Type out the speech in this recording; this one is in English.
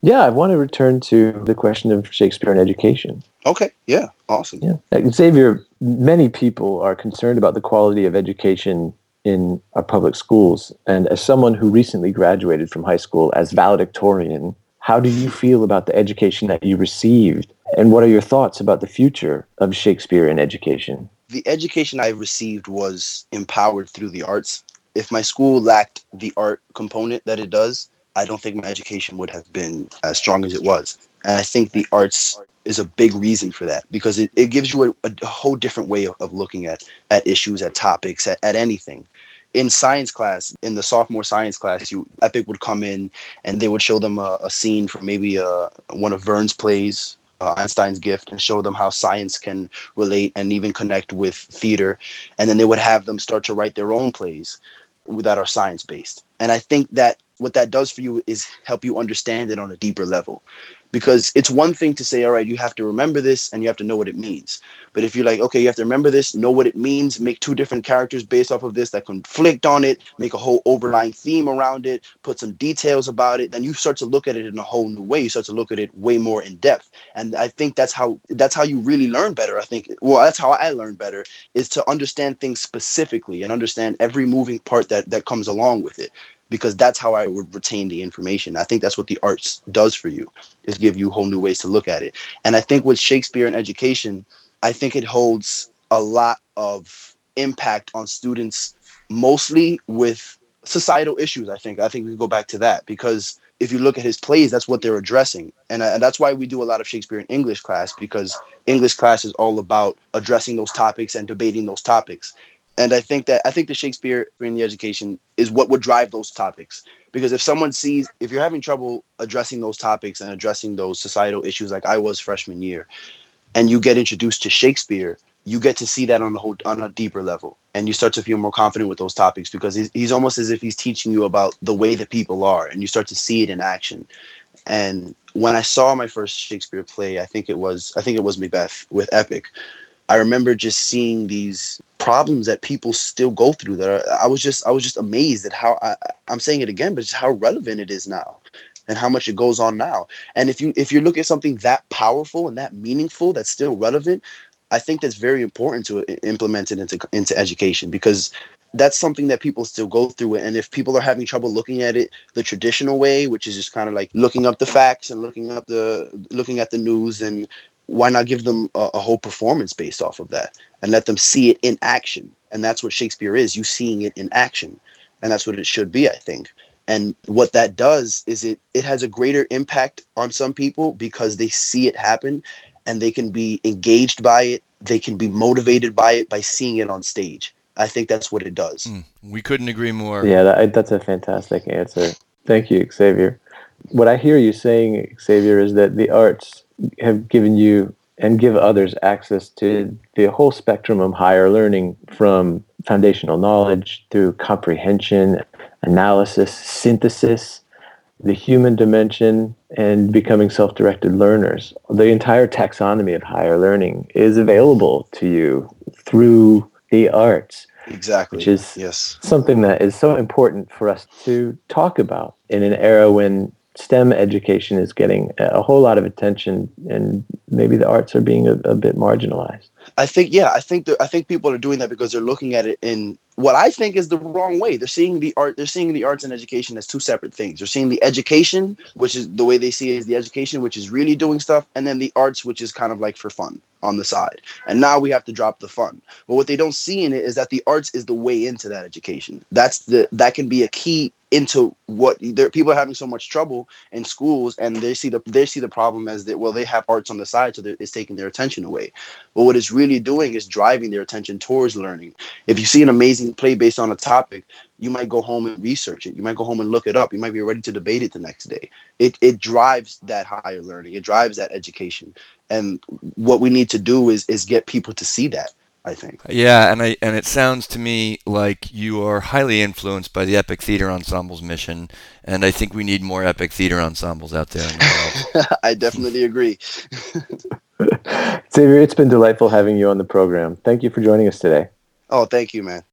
Yeah, I want to return to the question of Shakespeare and education. Okay, yeah, awesome. Yeah. Xavier, many people are concerned about the quality of education in our public schools. And as someone who recently graduated from high school as valedictorian, how do you feel about the education that you received? And what are your thoughts about the future of Shakespeare in education? The education I received was empowered through the arts. If my school lacked the art component that it does, I don't think my education would have been as strong as it was. And I think the arts is a big reason for that because it, it gives you a, a whole different way of, of, looking at, at issues, at topics, at, at anything. In science class, in the sophomore science class, you Epic would come in and they would show them a, a scene from maybe a, uh, one of Vern's plays, uh, Einstein's Gift, and show them how science can relate and even connect with theater. And then they would have them start to write their own plays that are science based. And I think that what that does for you is help you understand it on a deeper level. Because it's one thing to say all right you have to remember this and you have to know what it means. But if you're like okay you have to remember this know what it means make two different characters based off of this that conflict on it make a whole overlying theme around it put some details about it then you start to look at it in a whole new way. You start to look at it way more in depth. And i think that's how that's how you really learn better i think. Well that's how i learn better is to understand things specifically and understand every moving part that that comes along with it because that's how I would retain the information. I think that's what the arts does for you is give you whole new ways to look at it. And I think with Shakespeare and education, I think it holds a lot of impact on students, mostly with societal issues. I think I think we go back to that because if you look at his plays, that's what they're addressing, and, and that's why we do a lot of Shakespeare in English class because English class is all about addressing those topics and debating those topics and I think that I think the Shakespeare in the education is what would drive those topics. Because if someone sees if you're having trouble addressing those topics and addressing those societal issues like I was freshman year, and you get introduced to Shakespeare, you get to see that on a whole on a deeper level, and you start to feel more confident with those topics because he's, he's almost as if he's teaching you about the way that people are, and you start to see it in action. And when I saw my first Shakespeare play, I think it was I think it was Macbeth with Epic. I remember just seeing these problems that people still go through that are, I was just I was just amazed at how I, I'm saying it again, but just how relevant it is now and how much it goes on now. And if you if you look at something that powerful and that meaningful that's still relevant, I think that's very important to implement it into into education because that's something that people still go through and if people are having trouble looking at it the traditional way which is just kind of like looking up the facts and looking up the looking at the news and why not give them a, a, whole performance based off of that and let them see it in action? And that's what shakespeare is you seeing it in action. And that's what it should be i think. And what that does is it it has a greater impact on some people because they see it happen and they can be engaged by it. They can be motivated by it by seeing it on stage. I think that's what it does. Mm, we couldn't agree more. Yeah that, that's a fantastic answer. Thank you xavier. What i hear you saying xavier is that the arts have given you and give others access to the whole spectrum of higher learning from foundational knowledge through comprehension, analysis, synthesis, the human dimension, and becoming self directed learners. The entire taxonomy of higher learning is available to you through the arts. Exactly. Which is yes. something that is so important for us to talk about in an era when STEM education is getting a whole lot of attention, and maybe the arts are being a, a bit marginalized. I think, yeah, I think that I think people are doing that because they're looking at it in what I think is the wrong way. They're seeing the art, they're seeing the arts and education as two separate things. They're seeing the education, which is the way they see it is the education, which is really doing stuff, and then the arts, which is kind of like for fun on the side. And now we have to drop the fun. But what they don't see in it is that the arts is the way into that education. That's the that can be a key into what people are having so much trouble in schools and they see the they see the problem as that well they have arts on the side so it's taking their attention away but what it's really doing is driving their attention towards learning if you see an amazing play based on a topic you might go home and research it you might go home and look it up you might be ready to debate it the next day it it drives that higher learning it drives that education and what we need to do is is get people to see that I think. Yeah, and I and it sounds to me like you are highly influenced by the Epic Theatre Ensemble's mission, and I think we need more Epic Theatre Ensembles out there. The I definitely agree. Xavier, it's been delightful having you on the program. Thank you for joining us today. Oh, thank you, man.